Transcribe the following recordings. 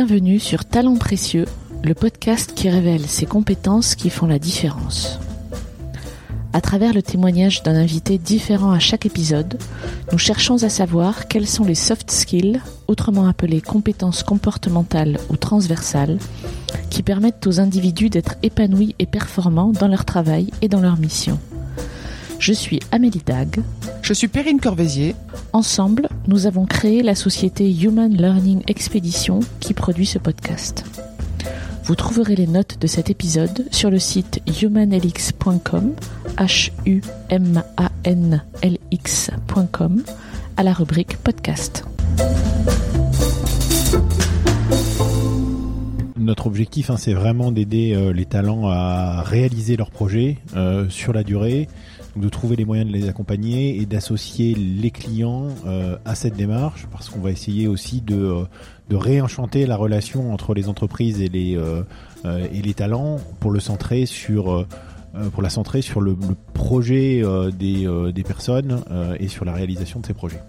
Bienvenue sur Talents Précieux, le podcast qui révèle ces compétences qui font la différence. À travers le témoignage d'un invité différent à chaque épisode, nous cherchons à savoir quels sont les soft skills, autrement appelés compétences comportementales ou transversales, qui permettent aux individus d'être épanouis et performants dans leur travail et dans leur mission. Je suis Amélie Dag. Je suis Perrine Corvézier. Ensemble, nous avons créé la société Human Learning Expedition qui produit ce podcast. Vous trouverez les notes de cet épisode sur le site humanlx.com, h u m a n l x.com, à la rubrique podcast. Notre objectif, hein, c'est vraiment d'aider euh, les talents à réaliser leurs projets euh, sur la durée, de trouver les moyens de les accompagner et d'associer les clients euh, à cette démarche, parce qu'on va essayer aussi de, euh, de réenchanter la relation entre les entreprises et les, euh, et les talents pour le centrer sur pour la centrer sur le, projet des, des personnes et sur la réalisation de ces projets.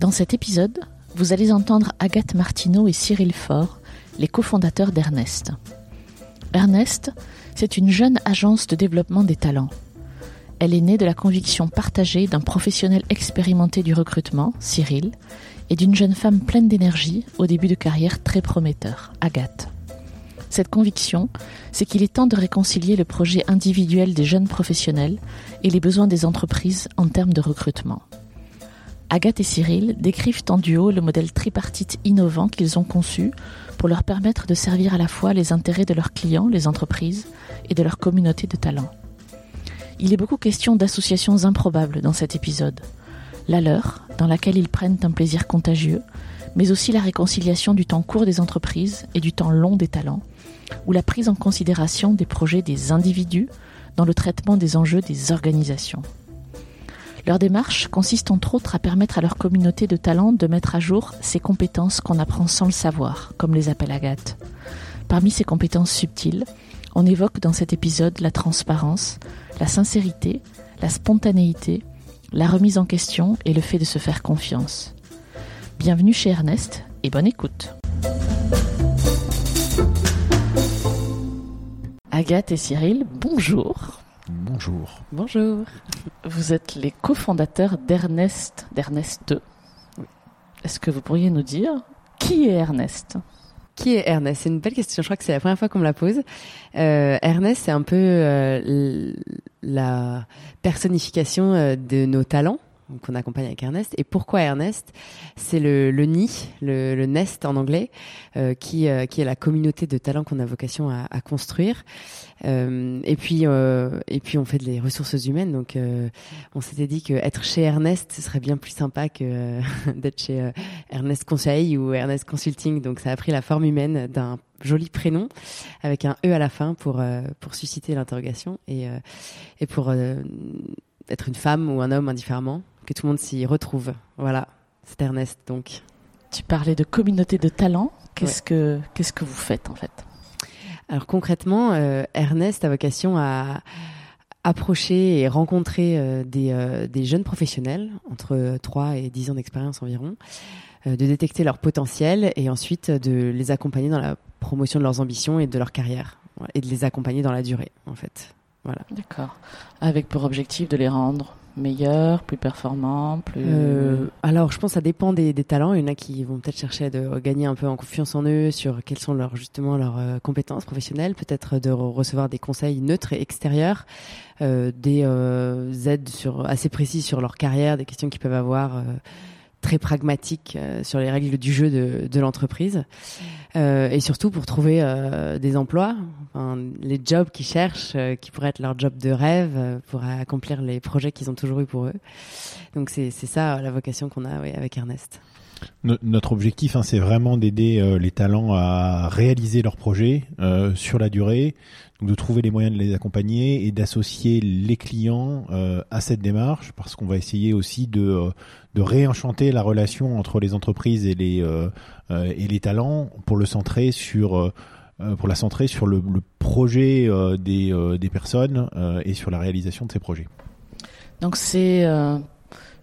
Dans cet épisode, vous allez entendre Agathe Martineau et Cyril Faure, les cofondateurs d'Ernest. Ernest, c'est une jeune agence de développement des talents. Elle est née de la conviction partagée d'un professionnel expérimenté du recrutement, Cyril, et d'une jeune femme pleine d'énergie au début de carrière très prometteur, Agathe. Cette conviction, c'est qu'il est temps de réconcilier le projet individuel des jeunes professionnels et les besoins des entreprises en termes de recrutement. Agathe et Cyril décrivent en duo le modèle tripartite innovant qu'ils ont conçu pour leur permettre de servir à la fois les intérêts de leurs clients, les entreprises, et de leur communauté de talents. Il est beaucoup question d'associations improbables dans cet épisode. La leur, dans laquelle ils prennent un plaisir contagieux, mais aussi la réconciliation du temps court des entreprises et du temps long des talents, ou la prise en considération des projets des individus dans le traitement des enjeux des organisations. Leur démarche consiste entre autres à permettre à leur communauté de talents de mettre à jour ces compétences qu'on apprend sans le savoir, comme les appelle Agathe. Parmi ces compétences subtiles, on évoque dans cet épisode la transparence, la sincérité, la spontanéité, la remise en question et le fait de se faire confiance. Bienvenue chez Ernest et bonne écoute. Agathe et Cyril, bonjour. Bonjour. Bonjour. Vous êtes les cofondateurs d'Ernest, d'Ernest 2. Est-ce que vous pourriez nous dire qui est Ernest? Qui est Ernest? C'est une belle question. Je crois que c'est la première fois qu'on me la pose. Euh, Ernest, c'est un peu euh, la personnification euh, de nos talents qu'on accompagne avec Ernest. Et pourquoi Ernest? C'est le, le nid, le, nest en anglais, euh, qui, euh, qui est la communauté de talents qu'on a vocation à, construire. Euh, et puis, et puis on fait des ressources humaines. Donc, on s'était dit que être chez Ernest, ce serait bien plus sympa que d'être chez Ernest Conseil ou Ernest Consulting. Donc, ça a pris la forme humaine d'un joli prénom avec un E à la fin pour pour susciter l'interrogation et et pour être une femme ou un homme indifféremment, que tout le monde s'y retrouve. Voilà, c'est Ernest donc. Tu parlais de communauté de talents. Qu'est-ce que qu'est-ce que vous faites en fait? Alors concrètement, euh, Ernest a vocation à approcher et rencontrer euh, des, euh, des jeunes professionnels entre 3 et 10 ans d'expérience environ, de détecter leur potentiel et ensuite de les accompagner dans la promotion de leurs ambitions et de leur carrière et de les accompagner dans la durée en fait. Voilà. D'accord. Avec pour objectif de les rendre meilleurs, plus performants, plus. Euh, alors, je pense que ça dépend des, talents. Il y en a qui vont peut-être chercher de gagner un peu en confiance en eux sur quelles sont leurs justement leurs euh, compétences professionnelles, peut-être de re- recevoir des conseils neutres et extérieurs, euh, des aides sur assez précises sur leur carrière, des questions qu'ils peuvent avoir. très pragmatiques sur les règles du jeu de l'entreprise Euh, et surtout pour trouver euh, des emplois, enfin, les jobs qu'ils cherchent, euh, qui pourraient être leur job de rêve euh, pour accomplir les projets qu'ils ont toujours eu pour eux. Donc c'est ça la vocation qu'on a oui, avec Ernest. No- notre objectif, hein, c'est vraiment d'aider euh, les talents à réaliser leurs projets euh, sur la durée, donc de trouver les moyens de les accompagner et d'associer les clients euh, à cette démarche, parce qu'on va essayer aussi de, de réenchanter la relation entre les entreprises et les, euh, euh, et les talents pour le centrer sur pour la centrer sur le, le projet euh, des, euh, des personnes euh, et sur la réalisation de ces projets. Donc c'est euh,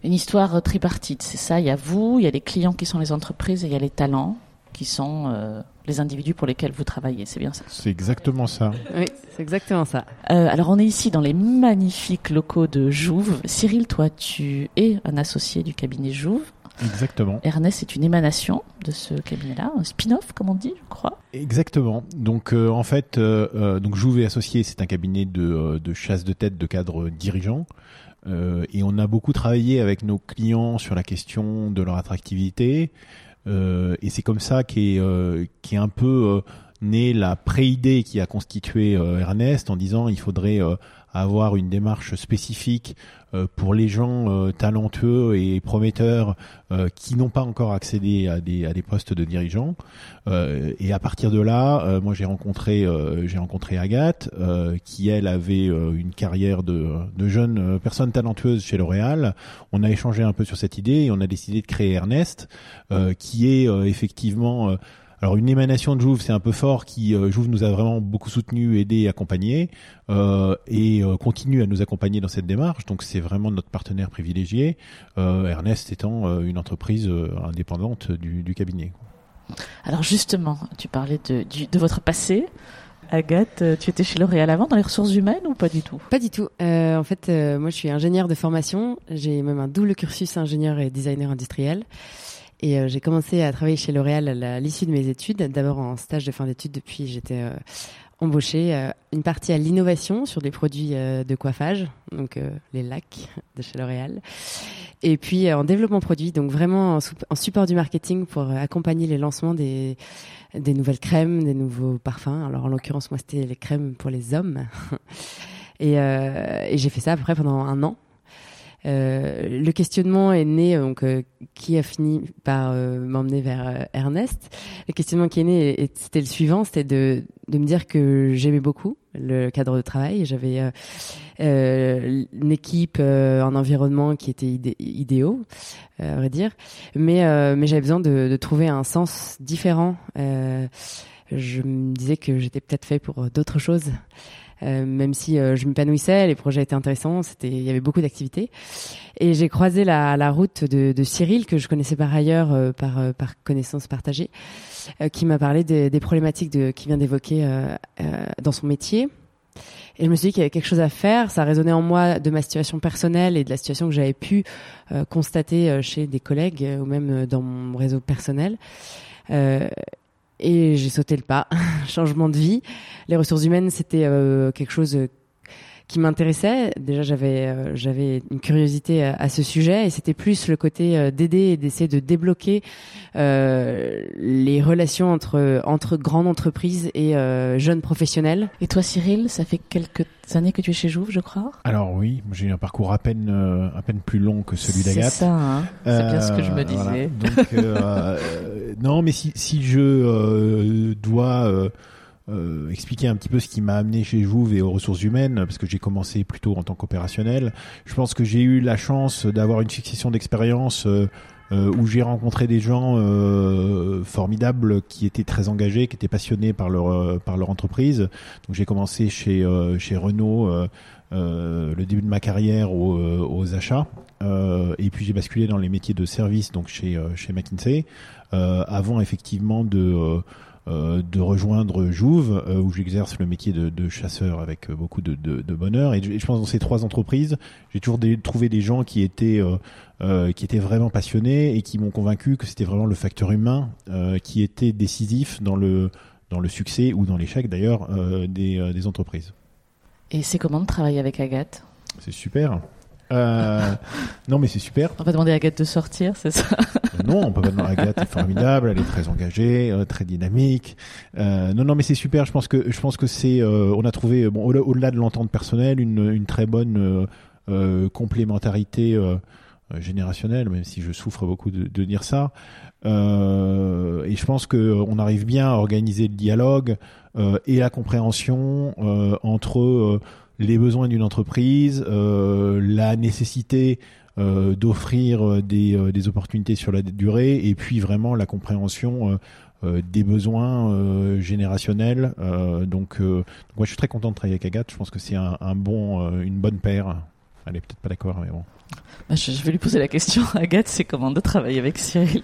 une histoire tripartite, c'est ça. Il y a vous, il y a les clients qui sont les entreprises et il y a les talents qui sont euh, les individus pour lesquels vous travaillez, c'est bien ça C'est exactement ça. Oui, c'est exactement ça. Euh, alors on est ici dans les magnifiques locaux de Jouve. Cyril, toi tu es un associé du cabinet Jouve. Exactement. Ernest est une émanation de ce cabinet-là, un spin-off comme on dit, je crois. Exactement. Donc euh, en fait, euh, euh, donc Jouve et Associés, c'est un cabinet de, euh, de chasse de tête de cadres dirigeants. Euh, et on a beaucoup travaillé avec nos clients sur la question de leur attractivité. Euh, et c'est comme ça qu'est euh, un peu née la pré-idée qui a constitué Ernest en disant il faudrait avoir une démarche spécifique euh, pour les gens euh, talentueux et prometteurs euh, qui n'ont pas encore accédé à des, à des postes de dirigeants. Et à partir de là, moi j'ai rencontré j'ai rencontré Agathe qui elle avait une carrière de, de jeune personne talentueuse chez L'Oréal. On a échangé un peu sur cette idée et on a décidé de créer Ernest, qui est effectivement alors une émanation de Jouve, c'est un peu fort, qui euh, Jouve nous a vraiment beaucoup soutenu, aidé, accompagné, euh, et euh, continue à nous accompagner dans cette démarche. Donc c'est vraiment notre partenaire privilégié. Euh, Ernest étant euh, une entreprise euh, indépendante du, du cabinet. Alors justement, tu parlais de, du- de votre passé. Agathe, tu étais chez L'Oréal avant dans les ressources humaines ou pas du tout? Pas du tout. Euh, en fait, euh, moi, je suis ingénieure de formation. J'ai même un double cursus ingénieur et designer industriel. Et euh, j'ai commencé à travailler chez L'Oréal à l'issue de mes études. D'abord en stage de fin d'études, depuis j'étais euh, embauchée. euh, une partie à l'innovation sur des produits de coiffage, donc les lacs de chez L'Oréal. Et puis en développement produit, donc vraiment en, support du marketing pour accompagner les lancements des, nouvelles crèmes, des nouveaux parfums. Alors en l'occurrence, moi, c'était les crèmes pour les hommes. Et, et j'ai fait ça à peu près pendant un an. Euh, le questionnement est né, donc euh, qui a fini par euh, m'emmener vers euh, Ernest. Le questionnement qui est né, c'était le suivant, c'était de, de me dire que j'aimais beaucoup le cadre de travail. J'avais euh, euh, une équipe, euh, un environnement qui était idé- idéaux, euh, à vrai dire, mais euh, mais j'avais besoin de, de trouver un sens différent. Euh, je me disais que j'étais peut-être fait pour d'autres choses. Euh, même si euh, je m'épanouissais, les projets étaient intéressants, c'était, il y avait beaucoup d'activités. Et j'ai croisé la, la route de, de Cyril, que je connaissais par ailleurs euh, par, euh, par connaissance partagée, euh, qui m'a parlé des, des problématiques de, qu'il vient d'évoquer euh, dans son métier. Et je me suis dit qu'il y avait quelque chose à faire. Ça résonnait en moi de ma situation personnelle et de la situation que j'avais pu constater chez des collègues ou même dans mon réseau personnel. Euh, et j'ai sauté le pas. Changement de vie. Les ressources humaines, c'était euh, quelque chose euh, qui m'intéressait. Déjà, j'avais euh, j'avais une curiosité à, à ce sujet et c'était plus le côté euh, d'aider et d'essayer de débloquer euh, les relations entre entre grandes entreprises et euh, jeunes professionnels. Et toi Cyril, ça fait quelques années que tu es chez Jouve, je crois? Alors oui, j'ai eu un parcours à peine euh, à peine plus long que celui C'est d'Agathe. ça, hein c'est bien ce que je me Euh, disais. voilà. Donc, euh, euh, non, mais si, si je euh, dois euh, expliquer un petit peu ce qui m'a amené chez Jouve et aux ressources humaines, parce que j'ai commencé plutôt en tant qu'opérationnel, je pense que j'ai eu la chance d'avoir une succession d'expériences euh, euh, où j'ai rencontré des gens euh, formidables qui étaient très engagés, qui étaient passionnés par leur euh, par leur entreprise. Donc j'ai commencé chez euh, chez Renault. euh, le début de ma carrière aux, aux achats euh, et puis j'ai basculé dans les métiers de service donc chez chez McKinsey euh, avant effectivement de euh, de rejoindre Jouve euh, où j'exerce le métier de, de chasseur avec euh, beaucoup de, de, de bonheur et je, je pense dans ces trois entreprises j'ai toujours des- trouvé des gens qui étaient qui étaient vraiment passionnés et qui m'ont convaincu que c'était vraiment le facteur humain qui était décisif dans le dans le succès ou dans l'échec d'ailleurs des, des entreprises. Et c'est comment de travailler avec Agathe? C'est super. Euh, non, mais c'est super. On va demander à Agathe de sortir, c'est ça Euh, Non, on peut pas demander. Agathe est formidable, elle est très engagée, euh, très dynamique. Euh, non, non, mais c'est super. Je pense que je pense que c'est. euh, on a trouvé bon au- au-delà de l'entente personnelle une, une très bonne complémentarité générationnelle, même si je souffre beaucoup de, de dire ça. Euh, et je pense que on arrive bien à organiser le dialogue euh, et la compréhension euh, entre les besoins d'une entreprise, euh, la nécessité euh, d'offrir euh, des, opportunités sur la durée et puis vraiment la compréhension des besoins générationnels. Donc, moi, je suis très content de travailler avec Agathe. Je pense que c'est un, un bon, une bonne paire. Elle est peut-être pas d'accord, mais bon. Bah, je vais lui poser la question. Agathe, c'est comment de travailler avec Cyril?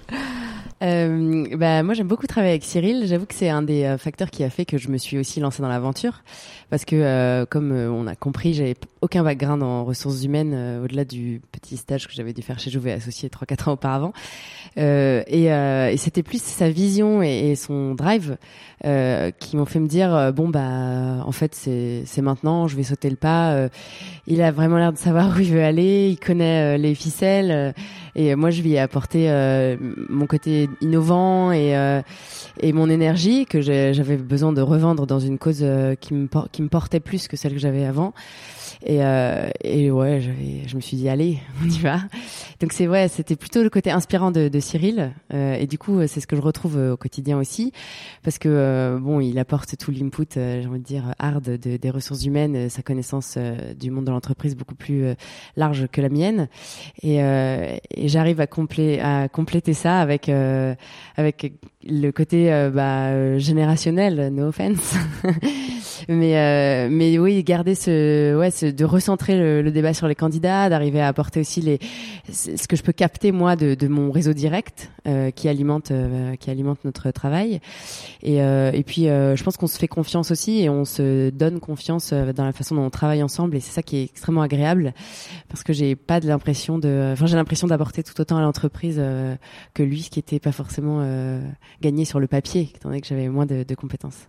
Euh, bah, moi, j'aime beaucoup travailler avec Cyril. J'avoue que c'est un des euh, facteurs qui a fait que je me suis aussi lancée dans l'aventure. Parce que, euh, comme euh, on a compris, j'avais aucun background en ressources humaines au-delà du petit stage que j'avais dû faire chez Jouvet Associé 3-4 ans auparavant. et, et c'était plus sa vision et, son drive qui m'ont fait me dire bon bah en fait c'est maintenant, je vais sauter le pas. il a vraiment l'air de savoir où il veut aller, il connaît les ficelles et moi je vais apporter mon côté innovant et, euh, mon énergie que j'avais besoin de revendre dans une cause euh, qui me portait plus que celle que j'avais avant. Et, euh, et ouais, je me suis dit allez, on y va. Donc c'est ouais, c'était plutôt le côté inspirant de, de Cyril. Euh, et du coup, c'est ce que je retrouve euh, au quotidien aussi, parce que euh, bon, il apporte tout l'input, j'ai envie de dire hard de, des ressources humaines, sa connaissance du monde de l'entreprise beaucoup plus large que la mienne. Et, et j'arrive à, complé à compléter ça avec avec le côté bah, générationnel, no offense. mais mais oui, garder ce ouais ce de recentrer le, débat sur les candidats, d'arriver à apporter aussi les ce que je peux capter moi de, de mon réseau direct euh, qui alimente euh, qui alimente notre travail. Et, euh, et puis je pense qu'on se fait confiance aussi et on se donne confiance dans la façon dont on travaille ensemble et c'est ça qui est extrêmement agréable parce que j'ai pas de l'impression de enfin j'ai l'impression d'apporter tout autant à l'entreprise que lui ce qui était pas forcément gagné sur le papier étant donné que j'avais moins de, de compétences.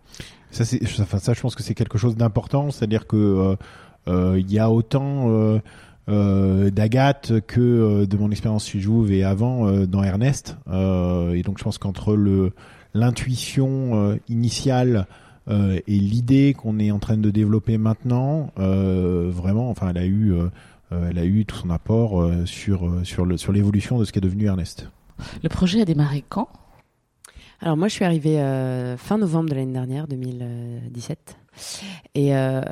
Ça, c'est, enfin, ça, je pense que c'est quelque chose d'important, c'est-à-dire que euh, il y a autant euh, euh, d'Agathe que de mon expérience chez Jouve et avant dans Ernest. et donc je pense qu'entre le l'intuition initiale et l'idée qu'on est en train de développer maintenant, vraiment, enfin, elle a eu, elle a eu tout son apport sur sur le sur l'évolution de ce qui est devenu Ernest. Le projet a démarré quand? Alors moi, je suis arrivée fin novembre de l'année dernière, 2017. Et, euh,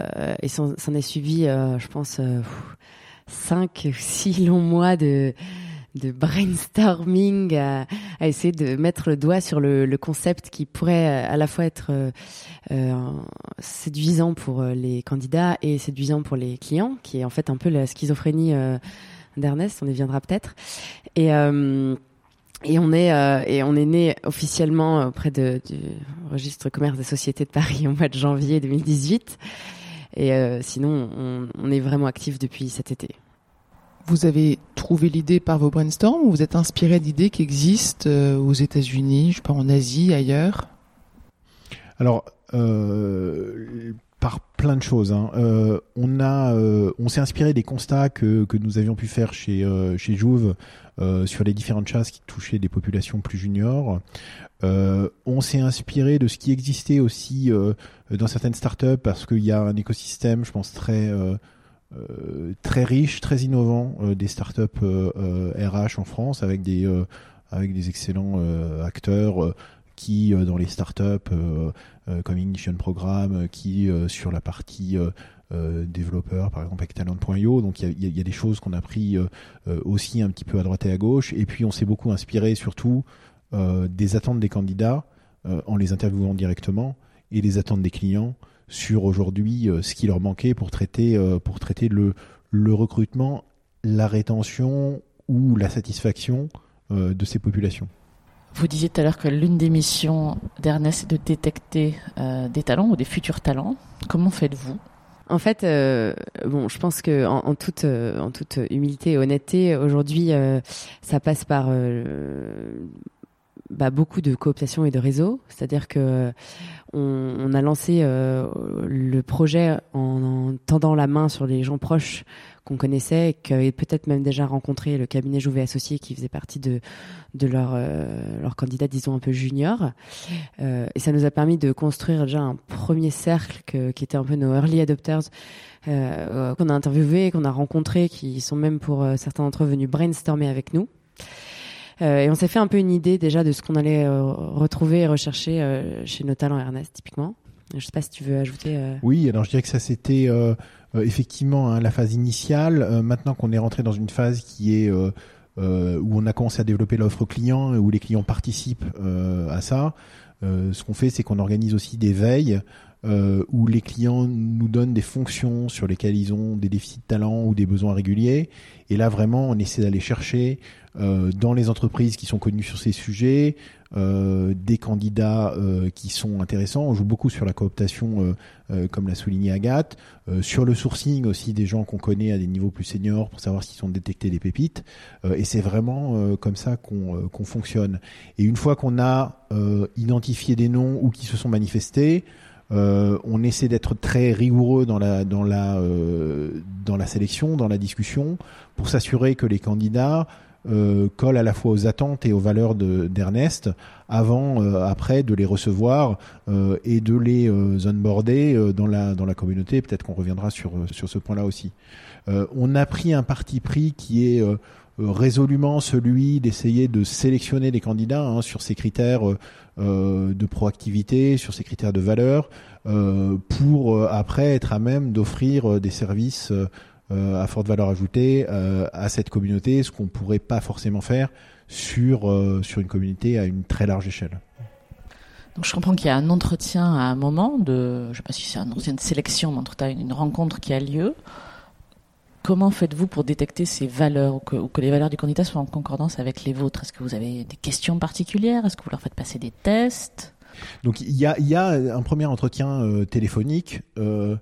et s'en est suivi, euh, je pense, euh, cinq, six longs mois de brainstorming à, à, essayer de mettre le doigt sur le, concept qui pourrait à la fois être euh, séduisant pour les candidats et séduisant pour les clients, qui est en fait un peu la schizophrénie euh, d'Ernest, on y viendra peut-être. Euh, et on est euh, et on est né officiellement auprès de, du registre commerce des sociétés de Paris au mois de janvier 2018. Et euh, sinon, on, on, est vraiment actif depuis cet été. Vous avez trouvé l'idée par vos brainstorms ou vous êtes inspiré d'idées qui existent euh, aux États-Unis, je sais pas en Asie, ailleurs? Alors, euh, par plein de choses. Hein. Euh, euh, on s'est inspiré des constats que, nous avions pu faire chez euh, chez Jouve sur les différentes chasses qui touchaient des populations plus juniors. On s'est inspiré de ce qui existait aussi dans certaines startups parce qu'il y a un écosystème, je pense très très riche, très innovant des startups RH en France avec des avec des excellents acteurs qui dans les startups euh, comme Ignition Programme, euh, qui euh, sur la partie développeur, par exemple avec Talent.io. Donc il y a, des choses qu'on a pris aussi un petit peu à droite et à gauche. Et puis on s'est beaucoup inspiré surtout des attentes des candidats en les interviewant directement et les attentes des clients sur aujourd'hui ce qui leur manquait pour traiter pour traiter le recrutement, la rétention ou la satisfaction de ces populations. Vous disiez tout à l'heure que l'une des missions d'Ernest est de détecter euh, des talents ou des futurs talents. Comment faites-vous? En fait, euh, bon, je pense que en, toute euh, en toute humilité et honnêteté, aujourd'hui, ça passe par bah, beaucoup de cooptation et de réseaux. C'est-à-dire que on, a lancé le projet en, tendant la main sur les gens proches qu'on connaissait et peut-être même déjà rencontré le cabinet Jouvet Associé qui faisait partie de, de leur, euh, leur candidat, disons, un peu junior. Euh, et ça nous a permis de construire déjà un premier cercle qui était un peu nos early adopters euh, qu'on a interviewé, qu'on a rencontré, qui sont même pour certains d'entre eux venus brainstormer avec nous. Et on s'est fait un peu une idée déjà de ce qu'on allait retrouver et rechercher chez nos talents Ernest, typiquement. Je sais pas si tu veux ajouter. Oui, alors je dirais que ça c'était effectivement hein, la phase initiale. Euh, maintenant qu'on est rentré dans une phase qui est euh, où on a commencé à développer l'offre client, où les clients participent à ça, ce qu'on fait, c'est qu'on organise aussi des veilles euh, où les clients nous donnent des fonctions sur lesquelles ils ont des déficits de talent ou des besoins réguliers. Et là, vraiment, on essaie d'aller chercher euh, dans les entreprises qui sont connues sur ces sujets euh, des candidats euh, qui sont intéressants. On joue beaucoup sur la cooptation, euh, comme l'a souligné Agathe, sur le sourcing aussi des gens qu'on connaît à des niveaux plus seniors pour savoir s'ils sont détectés des pépites. et c'est vraiment comme ça qu'on qu'on fonctionne. Et une fois qu'on a identifié des noms ou qui se sont manifestés, euh, on essaie d'être très rigoureux dans la dans la euh, dans la sélection, dans la discussion, pour s'assurer que les candidats euh, collent à la fois aux attentes et aux valeurs d'Ernest avant, après de les recevoir et de les onboarder dans la dans la communauté. Peut-être qu'on reviendra sur sur ce point-là aussi. on a pris un parti pris qui est résolument celui d'essayer de sélectionner les candidats hein, sur ces critères euh, de proactivité, sur ces critères de valeur, euh, pour euh, après être à même d'offrir des services à forte valeur ajoutée à cette communauté, ce qu'on pourrait pas forcément faire sur sur une communauté à une très large échelle. Donc je comprends qu'il y a un entretien à un moment de, je sais pas si c'est un entretien de sélection, mais en tout cas une rencontre qui a lieu. Comment faites-vous pour détecter ces valeurs ou que, les valeurs du candidat soient en concordance avec les vôtres? Est-ce que vous avez des questions particulières? Est-ce que vous leur faites passer des tests? Donc il y a, un premier entretien euh, téléphonique, euh,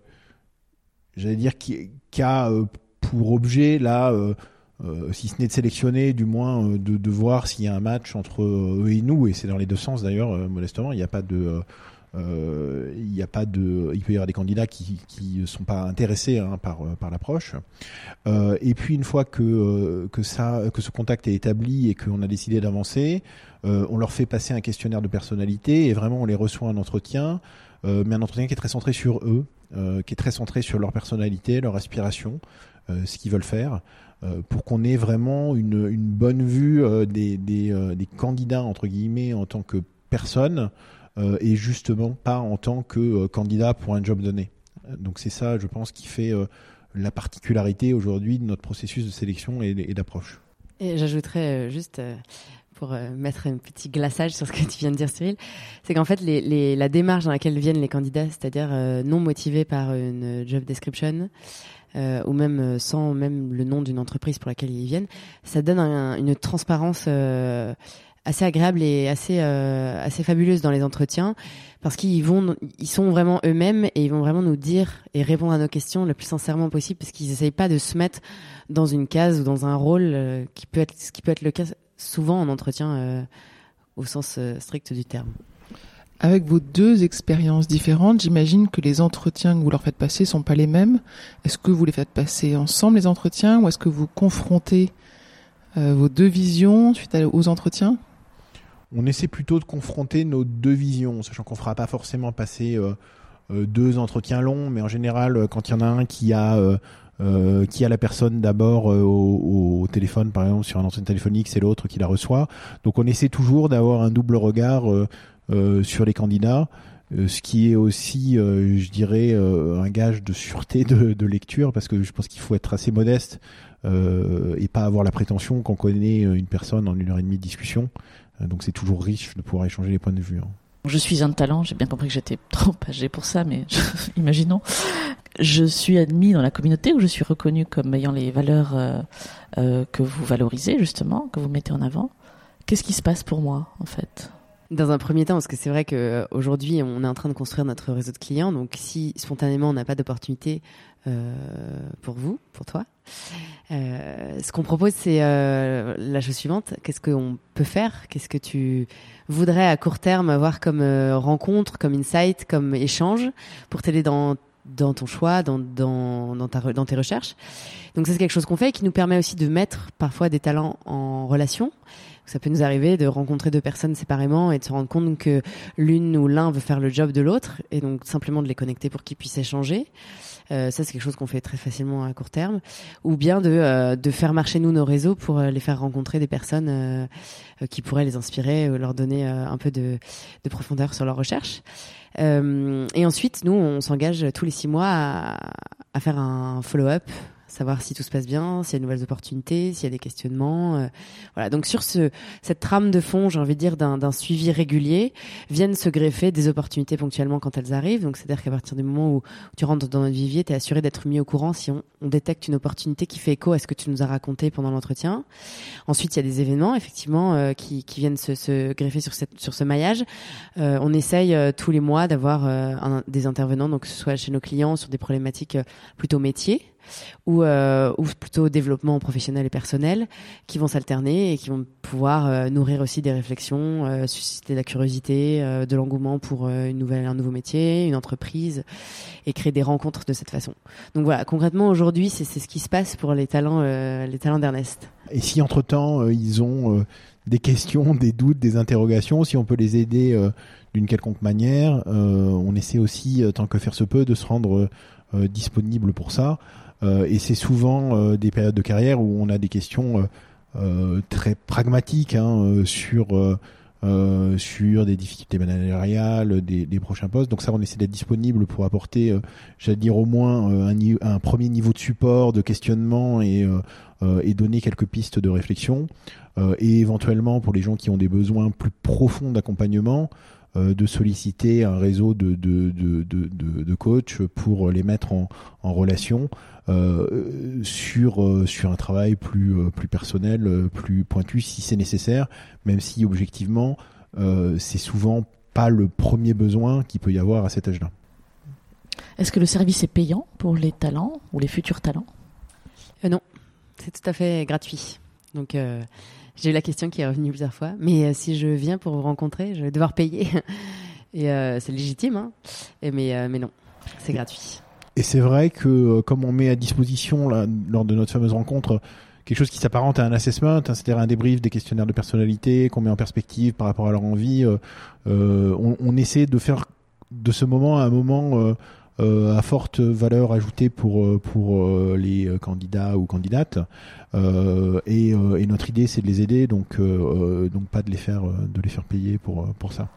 j'allais dire, qui, a euh, pour objet là, si ce n'est de sélectionner, du moins de, voir s'il y a un match entre eux et nous, et c'est dans les deux sens d'ailleurs, modestement, il n'y a pas de euh, il n'y a pas de, il peut y avoir des candidats qui qui sont pas intéressés hein, par par l'approche. Euh, et puis une fois que euh, que ça que ce contact est établi et qu'on a décidé d'avancer, euh, on leur fait passer un questionnaire de personnalité et vraiment on les reçoit un entretien, euh, mais un entretien qui est très centré sur eux, qui est très centré sur leur personnalité, leur aspiration, ce qu'ils veulent faire pour qu'on ait vraiment une, bonne vue des, candidats entre guillemets en tant que personnes euh, et justement pas en tant que euh, candidat pour un job donné. Donc c'est ça, je pense, qui fait euh, la particularité aujourd'hui de notre processus de sélection et, d'approche. Et j'ajouterais juste pour mettre un petit glaçage sur ce que tu viens de dire, Cyril, c'est qu'en fait, la démarche dans laquelle viennent les candidats, c'est-à-dire non motivés par une job description, ou même sans même le nom d'une entreprise pour laquelle ils viennent, ça donne une transparence assez agréable et assez euh, assez fabuleuse dans les entretiens parce qu'ils vont ils sont vraiment eux-mêmes et ils vont vraiment nous dire et répondre à nos questions le plus sincèrement possible parce qu'ils essayent pas de se mettre dans une case ou dans un rôle euh, qui peut être ce qui peut être le cas souvent en entretien euh, au sens strict du terme. Avec vos deux expériences différentes, j'imagine que les entretiens que vous leur faites passer sont pas les mêmes. Est-ce que vous les faites passer ensemble les entretiens ou est-ce que vous confrontez vos deux visions suite aux entretiens? On essaie plutôt de confronter nos deux visions, sachant qu'on fera pas forcément passer euh, euh, deux entretiens longs, mais en général, euh, quand il y en a un qui a qui a la personne d'abord au, téléphone, par exemple sur un entretien téléphonique, c'est l'autre qui la reçoit. Donc on essaie toujours d'avoir un double regard sur les candidats, ce qui est aussi, je dirais, un gage de sûreté de, lecture, parce que je pense qu'il faut être assez modeste et pas avoir la prétention qu'on connaît une personne en une heure et demie de discussion. Euh, donc c'est toujours riche de pouvoir échanger les points de vue. Hein. Je suis un talent, j'ai bien compris que j'étais trop âgée pour ça, mais imaginons. Je suis admis dans la communauté où je suis reconnu comme ayant les valeurs euh, euh, que vous valorisez justement, que vous mettez en avant. Qu'est-ce qui se passe pour moi en fait? Dans un premier temps, parce que c'est vrai qu'aujourd'hui, on est en train de construire notre réseau de clients. Donc, si spontanément, on n'a pas d'opportunité euh, pour vous, pour toi, euh, ce qu'on propose, c'est euh, la chose suivante. Qu'est-ce qu'on peut faire? Qu'est-ce que tu voudrais à court terme avoir comme euh, rencontre, comme insight, comme échange pour t'aider dans dans ton choix, dans, dans, dans, ta, dans tes recherches. Donc ça c'est quelque chose qu'on fait et qui nous permet aussi de mettre parfois des talents en relation. Ça peut nous arriver de rencontrer deux personnes séparément et de se rendre compte que l'une ou l'un veut faire le job de l'autre et donc simplement de les connecter pour qu'ils puissent échanger. Euh, ça, c'est quelque chose qu'on fait très facilement à court terme. Ou bien de, euh, de faire marcher nous nos réseaux pour euh, les faire rencontrer des personnes euh, qui pourraient les inspirer, ou leur donner un peu de, de, profondeur sur leur recherche. et ensuite, nous, on s'engage tous les six mois à, à faire un follow-up savoir si tout se passe bien, s'il y a de nouvelles opportunités, s'il y a des questionnements. euh, voilà. Donc sur ce, cette trame de fond, j'ai envie de dire d'un suivi régulier, viennent se greffer des opportunités ponctuellement quand elles arrivent. Donc c'est-à-dire qu'à partir du moment où tu rentres dans notre vivier, tu es assuré d'être mis au courant si on, on détecte une opportunité qui fait écho à ce que tu nous as raconté pendant l'entretien. Ensuite, il y a des événements effectivement euh, qui, qui viennent se, se greffer sur, cette, sur ce maillage. Euh, on essaye euh, tous les mois d'avoir euh, des intervenants, donc que ce soit chez nos clients sur des problématiques plutôt métiers ou, euh, ou plutôt développement professionnel et personnel, qui vont s'alterner et qui vont pouvoir euh, nourrir aussi des réflexions, euh, susciter de la curiosité, euh, de l'engouement pour un nouveau métier, une entreprise, et créer des rencontres de cette façon. Donc voilà, concrètement aujourd'hui, c'est ce qui se passe pour les talents, les talents d'Ernest. Et si entre-temps, ils ont des questions, des doutes, des interrogations, si on peut les aider d'une quelconque manière, on essaie aussi, tant que faire se peut, de se rendre disponible pour ça. Euh, et c'est souvent euh, des périodes de carrière où on a des questions euh, très pragmatiques hein, sur... sur des difficultés managériales, des, prochains postes. Donc ça, on essaie d'être disponible pour apporter, j'allais dire au moins un, premier niveau de support, de questionnement et, et donner quelques pistes de réflexion. Et éventuellement, pour les gens qui ont des besoins plus profonds d'accompagnement, de solliciter un réseau de, de, de, de, de, de coachs pour les mettre en, en relation euh, sur, euh, sur un travail plus, euh, plus personnel, euh, plus pointu si c'est nécessaire, même si objectivement, euh, c'est souvent pas le premier besoin qu'il peut y avoir à cet âge-là. Est-ce que le service est payant pour les talents ou les futurs talents? Euh, non, c'est tout à fait gratuit. Donc euh, j'ai eu la question qui est revenue plusieurs fois. Mais euh, si je viens pour vous rencontrer, je vais devoir payer. Et euh, c'est légitime, hein. Et mais, euh, mais non, c'est gratuit. Et c'est vrai que comme on met à disposition là, lors de notre fameuse rencontre quelque chose qui s'apparente à un assessment, hein, c'est-à-dire un débrief des questionnaires de personnalité qu'on met en perspective par rapport à leur envie, euh, on, on essaie de faire de ce moment un moment euh, à forte valeur ajoutée pour euh, pour euh, les euh, candidats ou candidates. Euh, et, euh, et notre idée c'est de les aider, donc euh, euh, donc pas de les faire euh, de les faire payer pour euh, pour ça.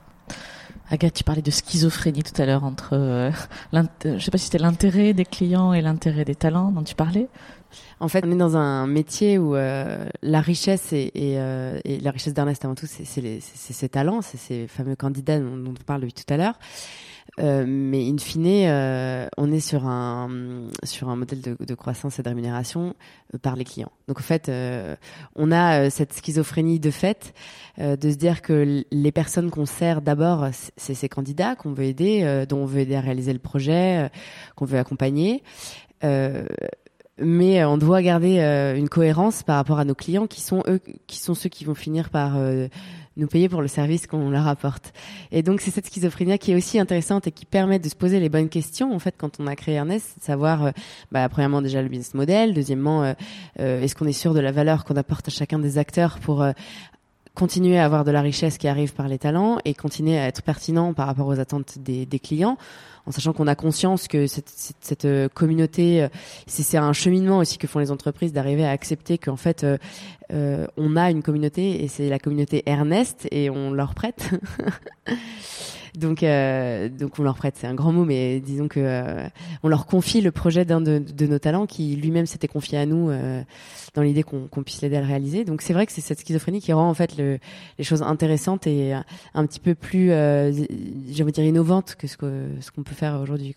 Agathe, tu parlais de schizophrénie tout à l'heure entre, euh, l'int- je sais pas si c'était l'intérêt des clients et l'intérêt des talents dont tu parlais. En fait, on est dans un métier où euh, la richesse et, et, euh, et la richesse d'Ernest avant tout, c'est ses talents, c'est ces fameux candidats dont, dont on parle depuis tout à l'heure. Euh, mais in fine, euh, on est sur un sur un modèle de, croissance et de rémunération euh, par les clients. Donc en fait, on a cette schizophrénie de fait de se dire que les personnes qu'on sert d'abord, c'est ces candidats qu'on veut aider, dont on veut aider à réaliser le projet, qu'on veut accompagner. Mais on doit garder une cohérence par rapport à nos clients qui sont eux qui sont ceux qui vont finir par nous payer pour le service qu'on leur apporte. Et donc c'est cette schizophrénie qui est aussi intéressante et qui permet de se poser les bonnes questions en fait quand on a créé Ernest, savoir euh, bah, premièrement déjà le business model, deuxièmement euh, euh, est-ce qu'on est sûr de la valeur qu'on apporte à chacun des acteurs pour euh, continuer à avoir de la richesse qui arrive par les talents et continuer à être pertinent par rapport aux attentes des, des clients, en sachant qu'on a conscience que cette, cette, cette, euh, communauté, euh, c'est un cheminement aussi que font les entreprises d'arriver à accepter qu'en fait euh, on a une communauté et c'est la communauté Ernest et on leur prête. donc euh, donc on leur prête, c'est un grand mot, mais disons que euh, on leur confie le projet d'un de, nos talents qui lui-même s'était confié à nous euh, dans l'idée qu'on puisse l'aider à le réaliser. Donc c'est vrai que c'est cette schizophrénie qui rend en fait le, les choses intéressantes et un petit peu plus, dire innovantes que ce que ce qu'on peut faire aujourd'hui,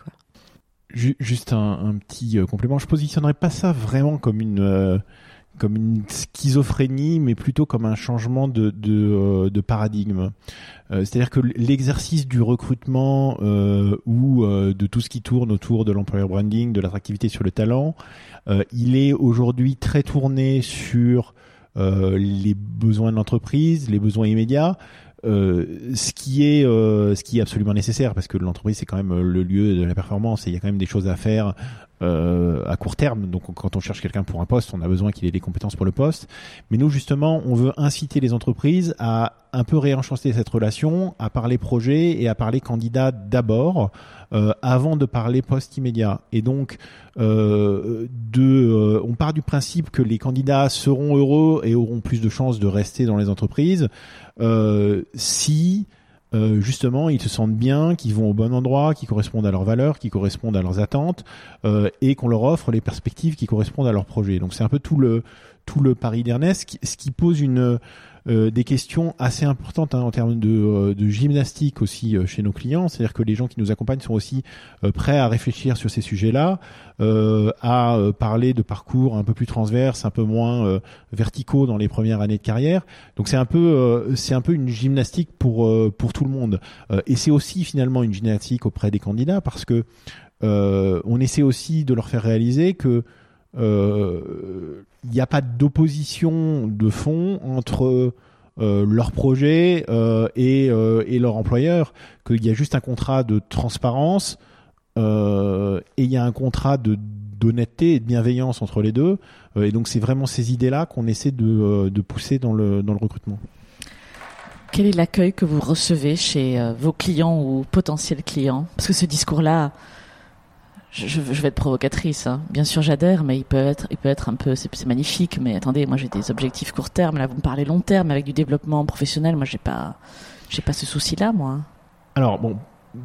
Juste un, petit complément. Je positionnerais pas ça vraiment comme une comme une schizophrénie, mais plutôt comme un changement de de, euh, paradigme. Euh, C'est-à-dire que l'exercice du recrutement euh, ou de tout ce qui tourne autour de l'employer branding, de l'attractivité sur le talent, il est aujourd'hui très tourné sur les besoins de l'entreprise, les besoins immédiats. Ce qui est ce qui est absolument nécessaire parce que l'entreprise c'est quand même le lieu de la performance et il y a quand même des choses à faire euh, à court terme. Donc quand on cherche quelqu'un pour un poste on a besoin qu'il ait des compétences pour le poste. Mais nous justement on veut inciter les entreprises à un peu réenchanter cette relation à parler projet et à parler candidat d'abord euh, avant de parler poste immédiat. Et donc euh, de euh, on part du principe que les candidats seront heureux et auront plus de chances de rester dans les entreprises euh, si euh, justement, ils se sentent bien, qu'ils vont au bon endroit, qui correspondent à leurs valeurs, qui correspondent à leurs attentes, euh, et qu'on leur offre les perspectives qui correspondent à leur projet. Donc c'est un peu tout le tout le pari d'Ernest, ce qui pose une euh, des questions assez importantes hein, en termes de, euh, de gymnastique aussi euh, chez nos clients. C'est-à-dire que les gens qui nous accompagnent sont aussi prêts à réfléchir sur ces sujets-là, à parler de parcours un peu plus transverses, un peu moins verticaux dans les premières années de carrière. Donc c'est un peu c'est un peu une gymnastique pour pour tout le monde. et c'est aussi finalement une gymnastique auprès des candidats parce que on essaie aussi de leur faire réaliser que il n'y a pas d'opposition de fond entre euh, leur projet euh, et, euh, leur employeur, qu'il y a juste un contrat de transparence et il y a un contrat de d'honnêteté et de bienveillance entre les deux. et donc c'est vraiment ces idées-là qu'on essaie de, pousser dans le recrutement. Quel est l'accueil que vous recevez chez vos clients ou potentiels clients? Parce que ce discours-là, je, vais être provocatrice. Hein. Bien sûr, j'adhère, mais il peut être, il peut être un peu, c'est magnifique. Mais attendez, moi j'ai des objectifs court terme. Là, vous me parlez long terme avec du développement professionnel. Moi, j'ai pas, j'ai pas ce souci-là, moi. Alors bon,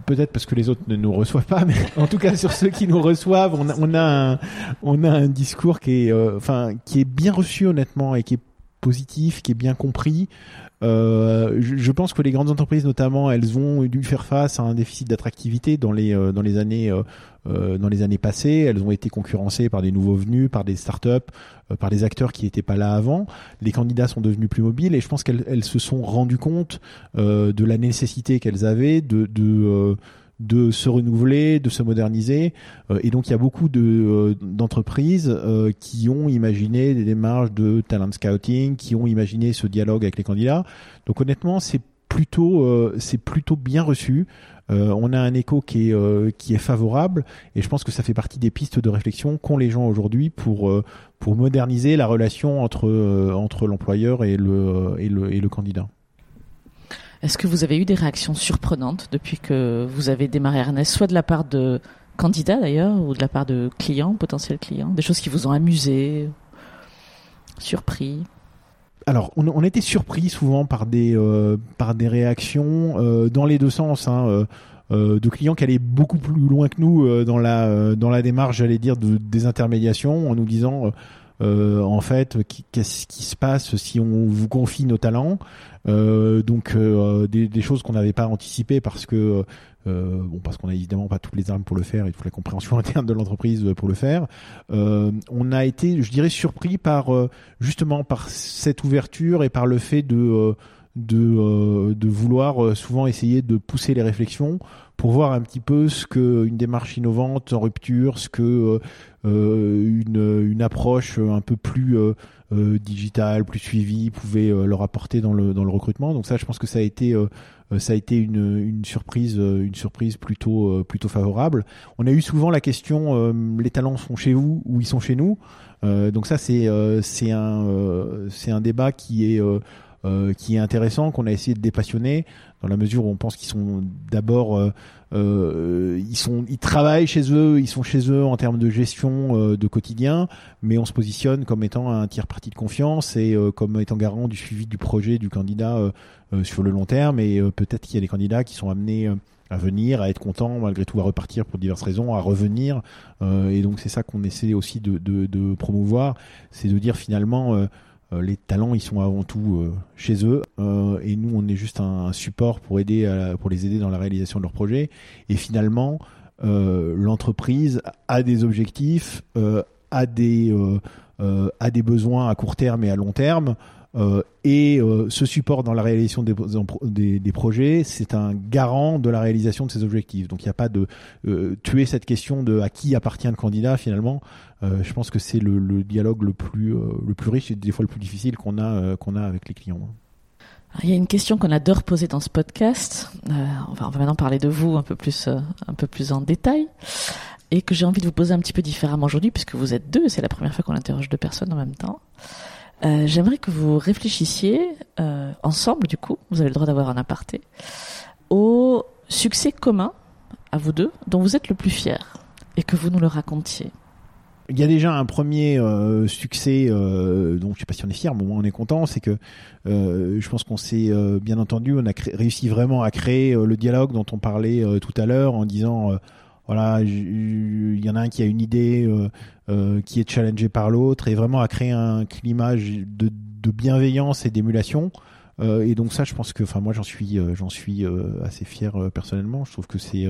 peut-être parce que les autres ne nous reçoivent pas, mais en tout cas sur ceux qui nous reçoivent, on a, on a un, discours qui est, euh, qui est bien reçu honnêtement et qui est positif, qui est bien compris. Euh, je, pense que les grandes entreprises, notamment, elles ont dû faire face à un déficit d'attractivité dans les euh, dans les années euh, dans les années passées. Elles ont été concurrencées par des nouveaux venus, par des startups, par des acteurs qui n'étaient pas là avant. Les candidats sont devenus plus mobiles et je pense qu'elles se sont rendues compte de la nécessité qu'elles avaient de, de de se renouveler, de se moderniser. Euh, et donc il y a beaucoup de euh, d'entreprises euh, qui ont imaginé des démarches de talent scouting, qui ont imaginé ce dialogue avec les candidats. Donc honnêtement, c'est plutôt c'est plutôt bien reçu. on a un écho qui est qui est favorable et je pense que ça fait partie des pistes de réflexion qu'ont les gens aujourd'hui pour pour moderniser la relation entre entre l'employeur et le et le et le candidat. Est-ce que vous avez eu des réactions surprenantes depuis que vous avez démarré Ernest, soit de la part de candidats d'ailleurs, ou de la part de clients, potentiels clients, des choses qui vous ont amusé, surpris? Alors, on, été surpris souvent par des euh, par des réactions euh, dans les deux sens. Hein, euh, de clients qui allaient beaucoup plus loin que nous dans la démarche, j'allais dire, de désintermédiation, en nous disant en fait, qu'est-ce qui se passe si on vous confie nos talents? Donc euh, des, des, choses qu'on n'avait pas anticipées parce que euh, bon, parce qu'on a évidemment pas toutes les armes pour le faire, il faut la compréhension interne de l'entreprise pour le faire. Euh, on a été, je dirais, surpris par justement par cette ouverture et par le fait de de, de vouloir souvent essayer de pousser les réflexions pour voir un petit peu ce que une démarche innovante en rupture, ce que euh, une, une approche un peu plus euh, euh, digitale, plus suivie pouvait leur apporter dans le dans le recrutement. Donc ça, je pense que ça a été ça a été une, une surprise une surprise plutôt plutôt favorable. On a eu souvent la question les talents sont chez vous ou ils sont chez nous. donc ça c'est c'est un c'est un débat qui est qui est intéressant, qu'on a essayé de dépassionner dans la mesure où on pense qu'ils sont d'abord euh, euh, ils sont ils travaillent chez eux, ils sont chez eux en termes de gestion euh, de quotidien, mais on se positionne comme étant un tiers parti de confiance et comme étant garant du suivi du projet du candidat sur le long terme et peut-être qu'il y a des candidats qui sont amenés à venir, à être contents malgré tout, à repartir pour diverses raisons, à revenir. et donc c'est ça qu'on essaie aussi de, promouvoir, c'est de dire finalement euh, les talents, ils sont avant tout euh, chez eux, euh, et nous, on est juste un, support pour aider, pour les aider dans la réalisation de leurs projets. Et finalement, l'entreprise a des objectifs, a des a des besoins à court terme et à long terme. Euh, et euh, ce support dans la réalisation des, projets, c'est un garant de la réalisation de ces objectifs. Donc il n'y a pas de euh, tuer cette question de à qui appartient le candidat finalement. je pense que c'est le, dialogue le plus le plus riche et des fois le plus difficile qu'on a qu'on a avec les clients. Il y a une question qu'on adore poser dans ce podcast. on, va, on va maintenant parler de vous un peu plus un peu plus en détail et que j'ai envie de vous poser un petit peu différemment aujourd'hui puisque vous êtes deux. C'est la première fois qu'on interroge deux personnes en même temps. Euh, j'aimerais que vous réfléchissiez euh, ensemble, du coup, vous avez le droit d'avoir un aparté, au succès commun à vous deux dont vous êtes le plus fier et que vous nous le racontiez. il y a déjà un premier euh, succès, euh, donc je sais pas si on est fier, mais au moins on est content, c'est que je pense qu'on s'est bien entendu, on a réussi vraiment à créer le dialogue dont on parlait tout à l'heure en disant voilà, il y en a un qui a une idée euh, qui est challengée par l'autre et vraiment à créer un climat de, de bienveillance et d'émulation. et donc ça, je pense que, enfin moi j'en suis, j'en suis assez fier personnellement. Je trouve que c'est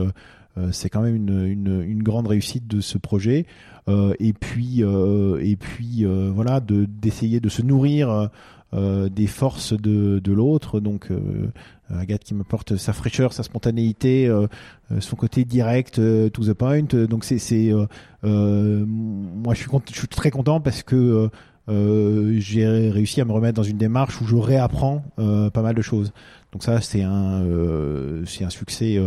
c'est quand même une, une, une, grande réussite de ce projet. Euh, et puis, euh, et puis euh, voilà, de d'essayer de se nourrir des forces de, de l'autre. Donc Agathe qui m'apporte sa fraîcheur, sa spontanéité, son côté direct, to the point. Donc c'est, c'est moi je suis, très content parce que euh, j'ai réussi à me remettre dans une démarche où je réapprends euh, pas mal de choses. Donc ça, c'est un, euh, c'est un succès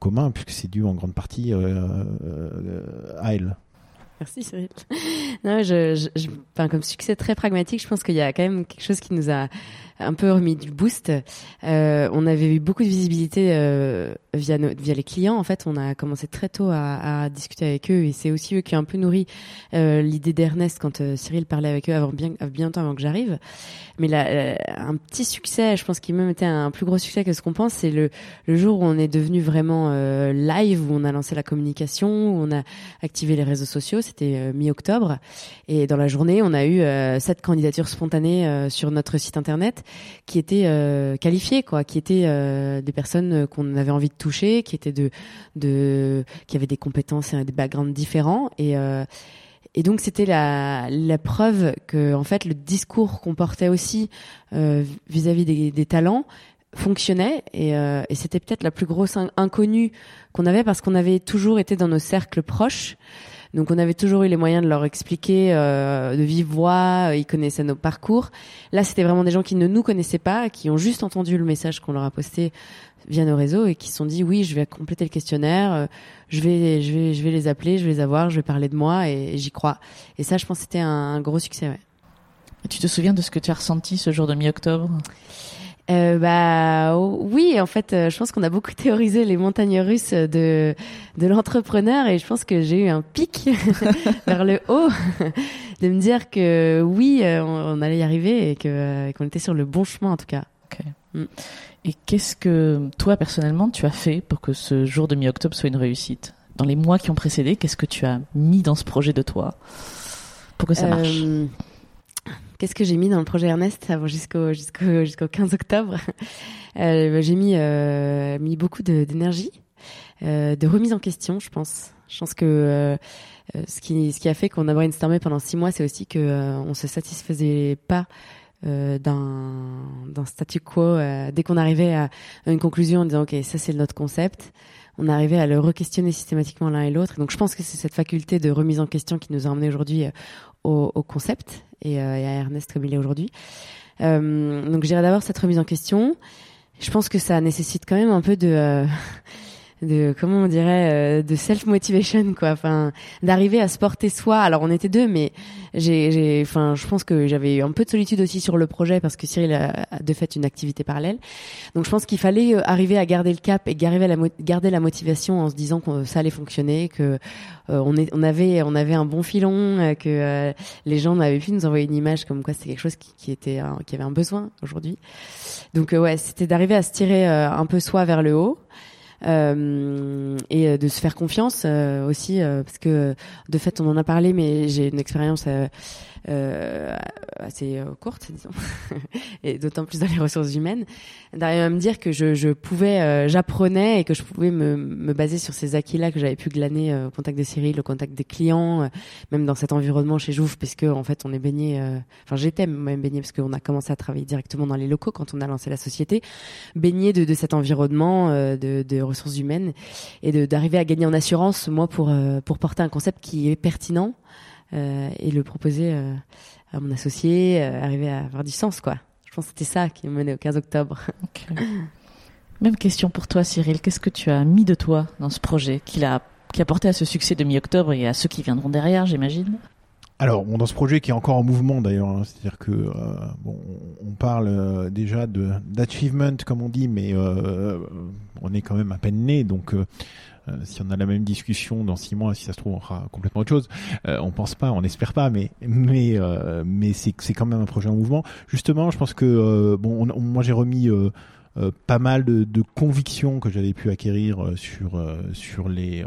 commun puisque c'est dû en grande partie à elle. Merci Cyril. Non, je, je, comme succès très pragmatique, je pense qu'il y a quand même quelque chose qui nous a un peu remis du boost. Euh, on avait eu beaucoup de visibilité euh, via, nos, via les clients. En fait, on a commencé très tôt à, à discuter avec eux et c'est aussi eux qui ont un peu nourri euh, l'idée d'Ernest quand euh, Cyril parlait avec eux avant bien, bien temps avant que j'arrive. Mais là, euh, un petit succès, je pense qu'il même été un plus gros succès que ce qu'on pense, c'est le, le jour où on est devenu vraiment euh, live, où on a lancé la communication, où on a activé les réseaux sociaux. C'était mi-octobre et dans la journée, on a eu sept candidatures spontanées sur notre site internet qui étaient euh, qualifiées, quoi, qui étaient euh, des personnes qu'on avait envie de toucher, qui étaient de, de, qui avaient des compétences et des backgrounds différents, et euh, et donc c'était la, la preuve que en fait le discours qu'on portait aussi euh, vis-à-vis des, talents fonctionnait et, et c'était peut-être la plus grosse inconnue qu'on avait parce qu'on avait toujours été dans nos cercles proches. Donc on avait toujours eu les moyens de leur expliquer euh, de vive voix, ils connaissaient nos parcours. Là, c'était vraiment des gens qui ne nous connaissaient pas, qui ont juste entendu le message qu'on leur a posté via nos réseaux et qui se sont dit oui, je vais compléter le questionnaire, euh, je vais, je vais, je vais les appeler, je vais les avoir, je vais parler de moi et, j'y crois. Et ça, je pense, c'était un, un, gros succès. Ouais. Tu te souviens de ce que tu as ressenti ce jour de mi-octobre? Euh, bah oui, en fait, euh, je pense qu'on a beaucoup théorisé les montagnes russes de de l'entrepreneur et je pense que j'ai eu un pic vers le haut de me dire que oui, euh, on, on allait y arriver et que euh, qu'on était sur le bon chemin en tout cas. Okay. Mm. Et qu'est-ce que toi personnellement tu as fait pour que ce jour de mi-octobre soit une réussite? Dans les mois qui ont précédé, qu'est-ce que tu as mis dans ce projet de toi pour que ça marche? Qu'est-ce que j'ai mis dans le projet Ernest avant jusqu'au jusqu'au jusqu'au 15 octobre euh, J'ai mis euh, beaucoup d'énergie, euh, de remise en question, je pense. Je pense que ce qui a fait qu'on a brainstormé pendant six mois, c'est aussi que on se satisfaisait pas d'un statu quo dès qu'on arrivait à, à une conclusion en disant ok ça c'est notre concept on arrivait à le re-questionner systématiquement l'un et l'autre donc je pense que c'est cette faculté de remise en question qui nous a emmené aujourd'hui au, concept et, euh, et, à Ernest comme il est aujourd'hui. Euh, donc je dirais d'abord cette remise en question. Je pense que ça nécessite quand même un peu de euh, de comment on dirait euh, de self motivation quoi. Enfin d'arriver à se porter soi. Alors on était deux mais j'ai j'ai enfin je pense que j'avais un peu de solitude aussi sur le projet parce que Cyril a, de fait une activité parallèle. Donc je pense qu'il fallait arriver à garder le cap et garder la garder la motivation en se disant que ça allait fonctionner que euh, on est on avait on avait un bon filon euh, que euh, les gens avaient pu nous envoyer une image comme quoi c'était quelque chose qui, qui était qui avait un besoin aujourd'hui. Donc ouais c'était d'arriver à se tirer un peu soi vers le haut euh, et de se faire confiance euh, aussi euh, parce que de fait on en a parlé mais j'ai une expérience euh, assez courte disons et d'autant plus dans les ressources humaines d'arriver à me dire que je, je pouvais j'apprenais et que je pouvais me, me baser sur ces acquis là que j'avais pu glaner au contact de Cyril au contact des clients même dans cet environnement chez Jouf puisque en fait on est baigné enfin j'étais même baigné parce qu'on a commencé à travailler directement dans les locaux quand on a lancé la société baigné de, de cet environnement de, de ressources humaines et d'arriver à gagner en assurance moi pour euh, pour porter un concept qui est pertinent euh, et le proposer euh, à mon associé arriver à avoir du sens quoi. Je pense que c'était ça qui me menait au 15 octobre. Okay. même question pour toi Cyril. Qu'est-ce que tu as mis de toi dans ce projet qui a qui a porté à ce succès de mi-octobre et à ceux qui viendront derrière j'imagine? Alors, bon, dans ce projet qui est encore en mouvement d'ailleurs, hein, c'est-à-dire que euh, bon, on parle euh, déjà de d'achievement comme on dit, mais euh, on est quand même à peine né, donc si on a la même discussion dans six mois, si ça se trouve, on fera complètement autre chose. on pense pas, on n'espère pas, mais mais mais c'est c'est quand même un projet en mouvement. Justement, je pense que bon, moi j'ai remis pas mal de, convictions que j'avais pu acquérir sur sur les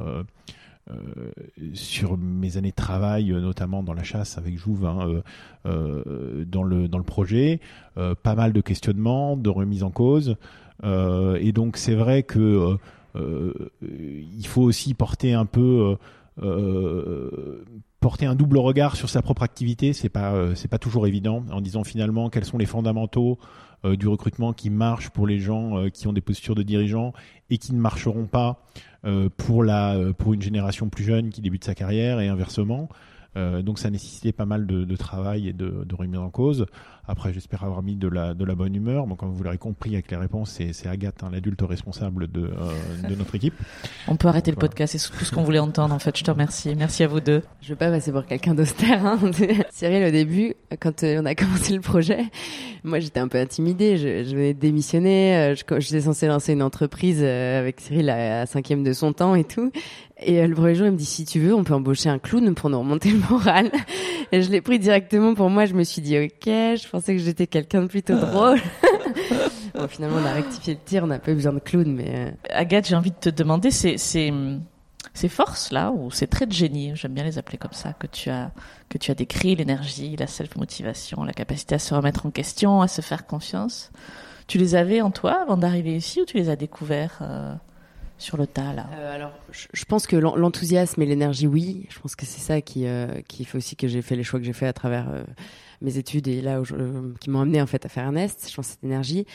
euh, sur mes années de travail, euh, notamment dans la chasse avec Jouve, hein, euh, dans le dans le projet, pas mal de questionnements, de remises en cause, et donc c'est vrai que il faut aussi porter un peu porter un double regard sur sa propre activité, c'est pas c'est pas toujours évident en disant finalement quels sont les fondamentaux du recrutement qui marchent pour les gens qui ont des postures de dirigeants et qui ne marcheront pas euh, euh, pour une génération plus jeune qui débute sa carrière et inversement. Euh, donc ça nécessitait pas mal de, de travail et de, de, remise en cause. Après, j'espère avoir mis de la, de la bonne humeur. Bon, comme vous l'aurez compris avec les réponses, c'est Agathe, hein, l'adulte responsable de, euh, de notre équipe. On peut arrêter le podcast, c'est tout ce qu'on voulait entendre en fait. Je te remercie. Merci à vous deux. Je veux pas passer pour quelqu'un d'austère. Hein. Cyril, au début, quand euh, on a commencé le projet, moi j'étais un peu intimidée. Je, je venais de démissionner. Je, j'étais censée lancer une entreprise avec Cyril à, à cinquième de son temps et tout. Et le premier jour, il me dit si tu veux, on peut embaucher un clown pour nous remonter le moral. Et je l'ai pris directement pour moi. Je me suis dit ok, je pensais que j'étais quelqu'un de plutôt drôle. bon, finalement, on a rectifié le tir. On n'a pas eu besoin de clown, mais euh, Agathe, j'ai envie de te demander, c'est ces forces là ou ces traits de génie, j'aime bien les appeler comme ça, que tu as que tu as décrit, l'énergie, la self motivation, la capacité à se remettre en question, à se faire confiance. Tu les avais en toi avant d'arriver ici ou tu les as découverts euh sur le tas là euh, Alors, je, pense que l'enthousiasme et l'énergie, oui. Je pense que c'est ça qui euh, qui fait aussi que j'ai fait les choix que j'ai fait à travers euh, mes études et là qui m'ont amené en fait à faire Ernest. Je pense cette énergie,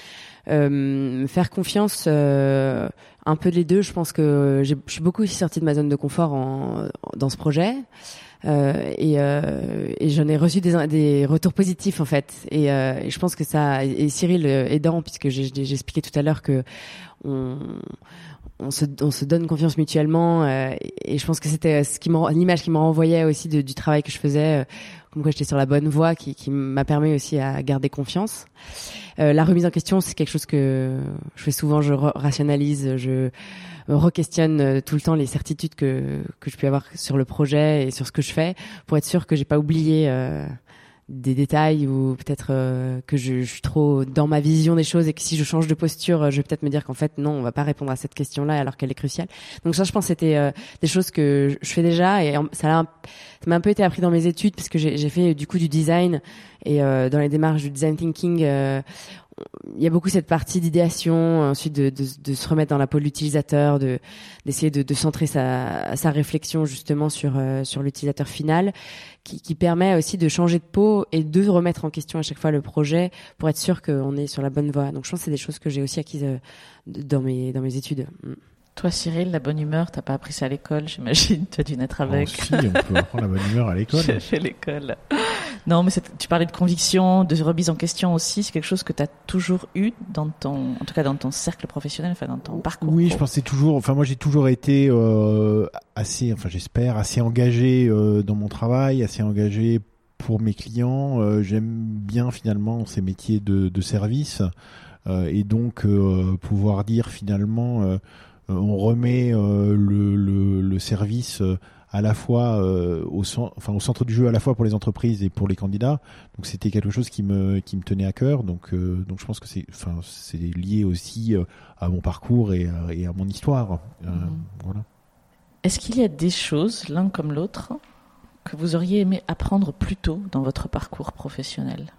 faire confiance, un peu les deux. Je pense que je suis beaucoup aussi sortie de ma zone de confort dans ce projet. Et, j'en ai reçu des, retours positifs en fait et, et je pense que ça et Cyril aidant puisque j'ai expliqué tout à l'heure que on, on se, on se donne confiance mutuellement euh, et je pense que c'était ce qui l'image qui me renvoyait aussi de, du travail que je faisais euh, comme quoi j'étais sur la bonne voie qui, qui m'a permis aussi à garder confiance. Euh, la remise en question c'est quelque chose que je fais souvent je rationalise je re-questionne euh, tout le temps les certitudes que que je peux avoir sur le projet et sur ce que je fais pour être sûr que j'ai pas oublié euh, des détails ou peut-être euh, que je, suis trop dans ma vision des choses et que si je change de posture, je vais peut-être me dire qu'en fait non, on va pas répondre à cette question-là alors qu'elle est cruciale. Donc ça, je pense, c'était euh, des choses que je fais déjà et ça m'a un peu été appris dans mes études parce que j'ai fait du coup du design et euh, dans les démarches du design thinking, il y a beaucoup cette partie d'idéation, ensuite de, de, de, se remettre dans la peau de l'utilisateur, de d'essayer de, de, centrer sa, sa réflexion justement sur euh, sur l'utilisateur final, qui, qui, permet aussi de changer de peau et de remettre en question à chaque fois le projet pour être sûr qu'on est sur la bonne voie. Donc je pense que c'est des choses que j'ai aussi acquises euh, dans mes dans mes études. Mm. Toi, Cyril, la bonne humeur, t'as pas appris ça à l'école, j'imagine. Tu as dû naître avec. Oh, si, on peut apprendre la bonne humeur à l'école. J'ai fait l'école. Non, mais tu parlais de conviction, de remise en question aussi. C'est quelque chose que tu as toujours eu dans ton, en tout cas dans ton cercle professionnel, enfin dans ton parcours. Oui, je pensais toujours. Enfin, moi, j'ai toujours été euh, assez, enfin, j'espère, assez engagé euh, dans mon travail, assez engagé pour mes clients. Euh, J'aime bien finalement ces métiers de, de service et donc pouvoir dire finalement on remet le, le, le, service à la fois au, enfin, au centre du jeu à la fois pour les entreprises et pour les candidats. Donc c'était quelque chose qui me qui me tenait à cœur. Donc donc je pense que c'est enfin lié aussi à mon parcours et, et à mon histoire. Mm-hmm. Voilà. Est-ce qu'il y a des choses l'un comme l'autre que vous auriez aimé apprendre plus tôt dans votre parcours professionnel?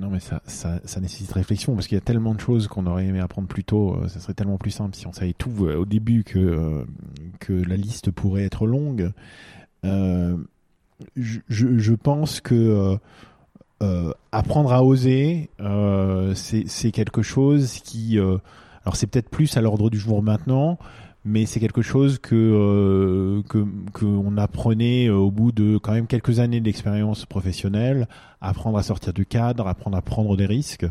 Non, mais ça, nécessite réflexion parce qu'il y a tellement de choses qu'on aurait aimé apprendre plus tôt. Euh, ça serait tellement plus simple si on savait tout euh, au début que, euh, que la liste pourrait être longue. Je, pense que apprendre à oser, c'est quelque chose qui. alors, c'est peut-être plus à l'ordre du jour maintenant, mais c'est quelque chose que euh, que qu'on apprenait euh, au bout de quand même quelques années d'expérience professionnelle, apprendre à sortir du cadre, apprendre à prendre des risques.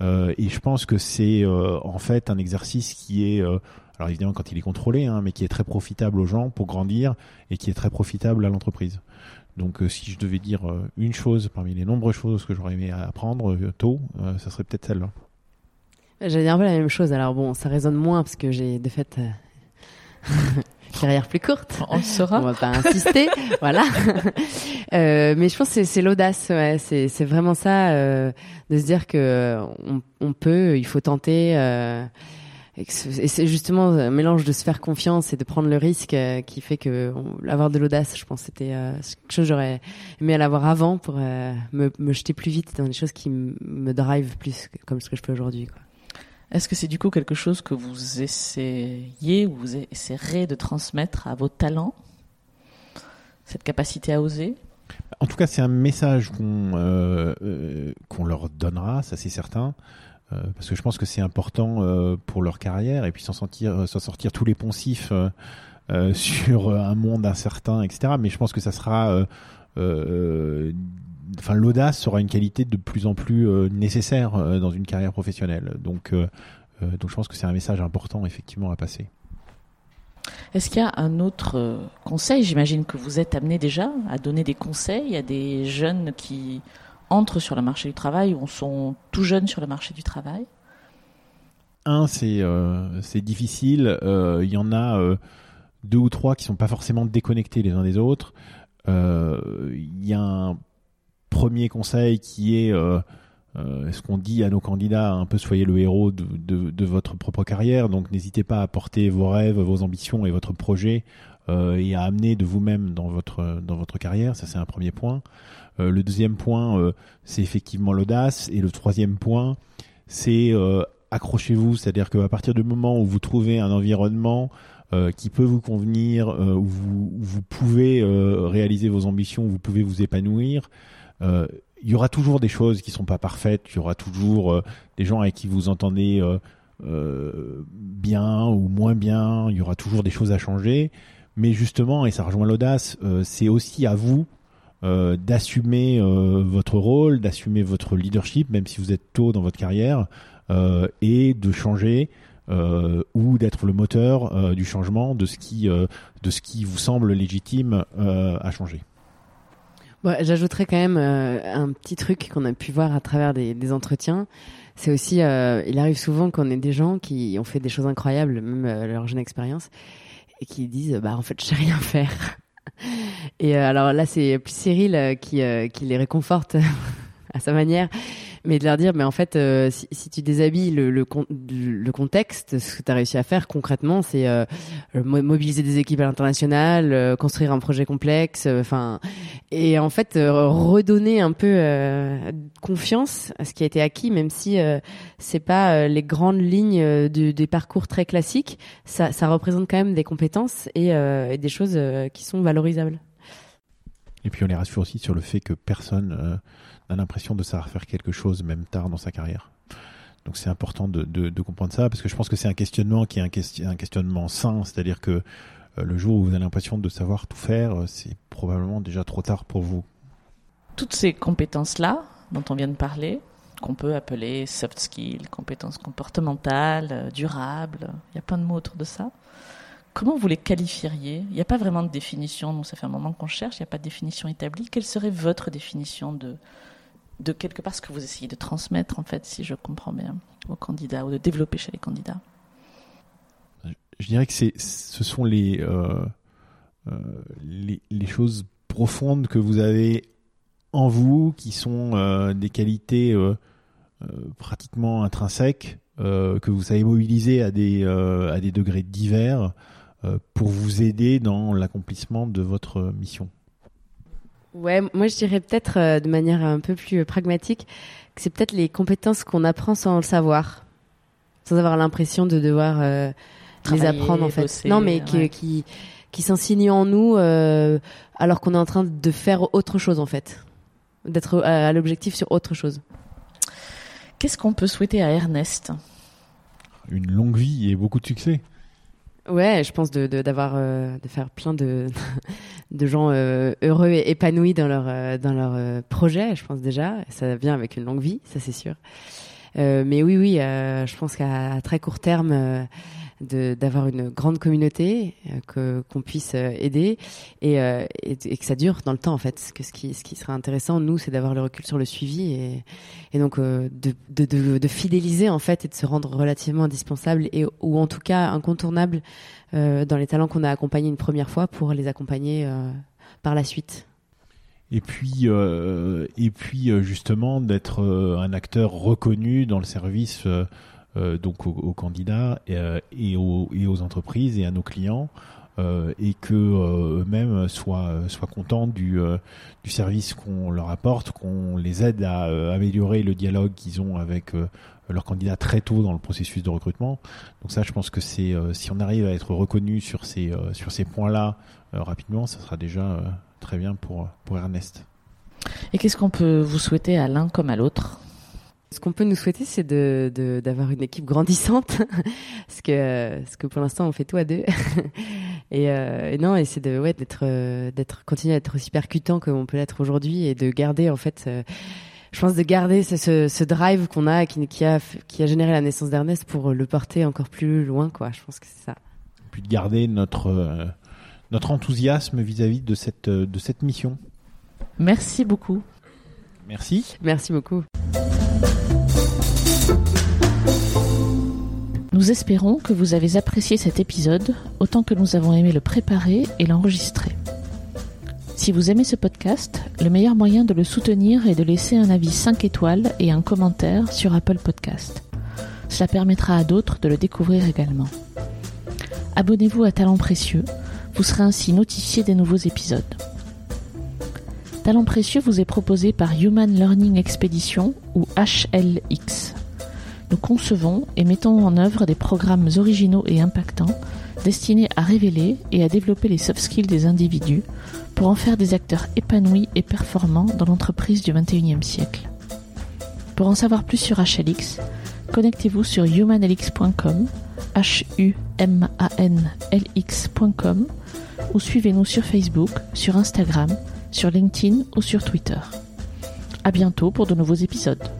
Euh, et je pense que c'est en fait un exercice qui est alors évidemment quand il est contrôlé, hein, mais qui est très profitable aux gens pour grandir et qui est très profitable à l'entreprise. Donc si je devais dire une chose parmi les nombreuses choses que j'aurais aimé apprendre tôt, ça serait peut-être celle-là. J'allais dire un peu la même chose. Alors bon, ça résonne moins parce que j'ai de fait carrière plus courte. On le saura. On va pas insister, voilà. Euh, mais je pense que c'est l'audace, ouais. c'est c'est vraiment ça, euh, de se dire que on, on peut, il faut tenter. Euh, et que ce- et c'est justement un mélange de se faire confiance et de prendre le risque euh, qui fait que on- avoir de l'audace, je pense, c'était euh, quelque chose que j'aurais aimé à l'avoir avant pour euh, me, me jeter plus vite dans des choses qui me drive plus comme ce que je fais aujourd'hui. quoi. Est-ce que c'est du coup quelque chose que vous essayez ou vous essaierez de transmettre à vos talents Cette capacité à oser? En tout cas, c'est un message qu'on euh, euh, leur donnera, ça c'est certain, euh, parce que je pense que c'est important pour leur carrière et puis s'en sortir, s'en sortir tous les poncifs sur un monde incertain, etc. Mais je pense que ça sera, enfin, l'audace sera une qualité de plus en plus euh, nécessaire euh, dans une carrière professionnelle. Donc, euh, donc je pense que c'est un message important effectivement à passer. Est-ce qu'il y a un autre conseil? J'imagine que vous êtes amené déjà à donner des conseils à des jeunes qui entrent sur le marché du travail ou sont tout jeunes sur le marché du travail? Un, c'est c'est difficile. Il y en a deux ou trois qui sont pas forcément déconnectés les uns des autres. Il y a un premier conseil qui est euh, euh, ce qu'on dit à nos candidats, un peu soyez le héros de, de, de votre propre carrière. Donc n'hésitez pas à porter vos rêves, vos ambitions et votre projet euh, et à amener de vous-même dans votre dans votre carrière. Ça c'est un premier point. Euh, le deuxième point, euh, c'est effectivement l'audace. Et le troisième point, c'est euh, accrochez-vous, c'est-à-dire qu'à partir du moment où vous trouvez un environnement qui peut vous convenir, où, vous, où vous pouvez réaliser vos ambitions, où vous pouvez vous épanouir, il y aura toujours des choses qui sont pas parfaites, il y aura toujours euh, des gens avec qui vous entendez euh, euh, bien ou moins bien, il y aura toujours des choses à changer, mais justement, et ça rejoint l'audace, euh, c'est aussi à vous euh, d'assumer euh, votre rôle, d'assumer votre leadership, même si vous êtes tôt dans votre carrière, euh, et de changer euh, ou d'être le moteur euh, du changement de ce qui euh, vous semble légitime euh, à changer. J'ajouterais quand même euh, un petit truc qu'on a pu voir à travers des, entretiens. C'est aussi, euh, il arrive souvent qu'on ait des gens qui ont fait des choses incroyables, même euh, leur jeune expérience, et qui disent, bah en fait, je sais rien faire. Et alors là, c'est plus Cyril qui les réconforte à sa manière, mais de leur dire, mais en fait, euh, si, tu déshabilles le, le, con- le contexte, ce que tu as réussi à faire concrètement, c'est euh, mo- mobiliser des équipes à l'international, euh, construire un projet complexe, enfin, et en fait redonner un peu confiance à ce qui a été acquis, même si c'est pas les grandes lignes des parcours très classiques, ça, représente quand même des compétences et, des choses qui sont valorisables. Et puis on les rassure aussi sur le fait que personne n'a l'impression de savoir faire quelque chose même tard dans sa carrière. Donc c'est important de, comprendre ça parce que je pense que c'est un questionnement qui est un, un questionnement sain, c'est-à-dire que euh, le jour où vous avez l'impression de savoir tout faire, euh, c'est probablement déjà trop tard pour vous. Toutes ces compétences-là dont on vient de parler, qu'on peut appeler soft skills, compétences comportementales, euh, durables, il y a plein de mots autour de ça. Comment vous les qualifieriez? Il n'y a pas vraiment de définition, nous ça fait un moment qu'on cherche, il n'y a pas de définition établie. Quelle serait votre définition de, de quelque part ce que vous essayez de transmettre, en fait, si je comprends bien, aux candidats ou de développer chez les candidats Je dirais que ce sont les, euh, euh, les, choses profondes que vous avez en vous, qui sont euh, des qualités pratiquement intrinsèques, que vous savez mobiliser à des, degrés divers pour vous aider dans l'accomplissement de votre mission. Ouais, moi je dirais peut-être euh, de manière un peu plus euh, pragmatique que c'est peut-être les compétences qu'on apprend sans le savoir, sans avoir l'impression de devoir euh, les apprendre en fait. bosser, non, mais qui ouais. qui, qui s'insinuent en nous euh, alors qu'on est en train de faire autre chose en fait, d'être à, à l'objectif sur autre chose. Qu'est-ce qu'on peut souhaiter à Ernest? Une longue vie et beaucoup de succès. Ouais, je pense de d'avoir euh, de faire plein de de gens euh, heureux et épanouis dans leur euh, dans leur euh, projet. Je pense déjà, ça vient avec une longue vie, ça c'est sûr. Euh, mais oui, oui, euh, je pense qu'à très court terme, d'avoir une grande communauté euh, que qu'on puisse euh, aider et, euh, et, et, que ça dure dans le temps en fait. Que ce qui ce qui serait intéressant nous c'est d'avoir le recul sur le suivi et, et donc de, de, de, fidéliser en fait et de se rendre relativement indispensable et ou en tout cas incontournable dans les talents qu'on a accompagnés une première fois pour les accompagner par la suite. Et puis et puis justement d'être un acteur reconnu dans le service donc aux, candidats euh, et, aux, aux, entreprises et à nos clients. Euh, et que eux-mêmes soient contents du service qu'on leur apporte, qu'on les aide à améliorer le dialogue qu'ils ont avec leurs candidats très tôt dans le processus de recrutement. Donc ça, je pense que c'est si on arrive à être reconnu sur ces points-là rapidement, ça sera déjà très bien pour Ernest. Et qu'est-ce qu'on peut vous souhaiter à l'un comme à l'autre? Ce qu'on peut nous souhaiter, c'est de, d'avoir une équipe grandissante, parce que, parce que pour l'instant, on fait tout à deux. et, euh, et non, et c'est de, ouais, d'être, euh, d'être, continuer à être aussi percutant comme on peut l'être aujourd'hui, et de garder en fait, euh, je pense de garder ce, ce, ce drive qu'on a, qui, qui a, qui a généré la naissance d'Ernest, pour le porter encore plus loin, quoi. Je pense que c'est ça. Puis de garder notre, notre enthousiasme vis-à-vis de cette, de cette mission. Merci beaucoup. Merci. Merci beaucoup. Nous espérons que vous avez apprécié cet épisode autant que nous avons aimé le préparer et l'enregistrer. Si vous aimez ce podcast, le meilleur moyen de le soutenir est de laisser un avis 5 étoiles et un commentaire sur Apple Podcast. Cela permettra à d'autres de le découvrir également. Abonnez-vous à Talent Précieux, vous serez ainsi notifié des nouveaux épisodes. Talent Précieux vous est proposé par Human Learning Expedition ou HLX nous concevons et mettons en œuvre des programmes originaux et impactants destinés à révéler et à développer les soft skills des individus pour en faire des acteurs épanouis et performants dans l'entreprise du XXIe siècle. Pour en savoir plus sur HLX, connectez-vous sur humanlx.com, h l x.com ou suivez-nous sur Facebook, sur Instagram, sur LinkedIn ou sur Twitter. À bientôt pour de nouveaux épisodes.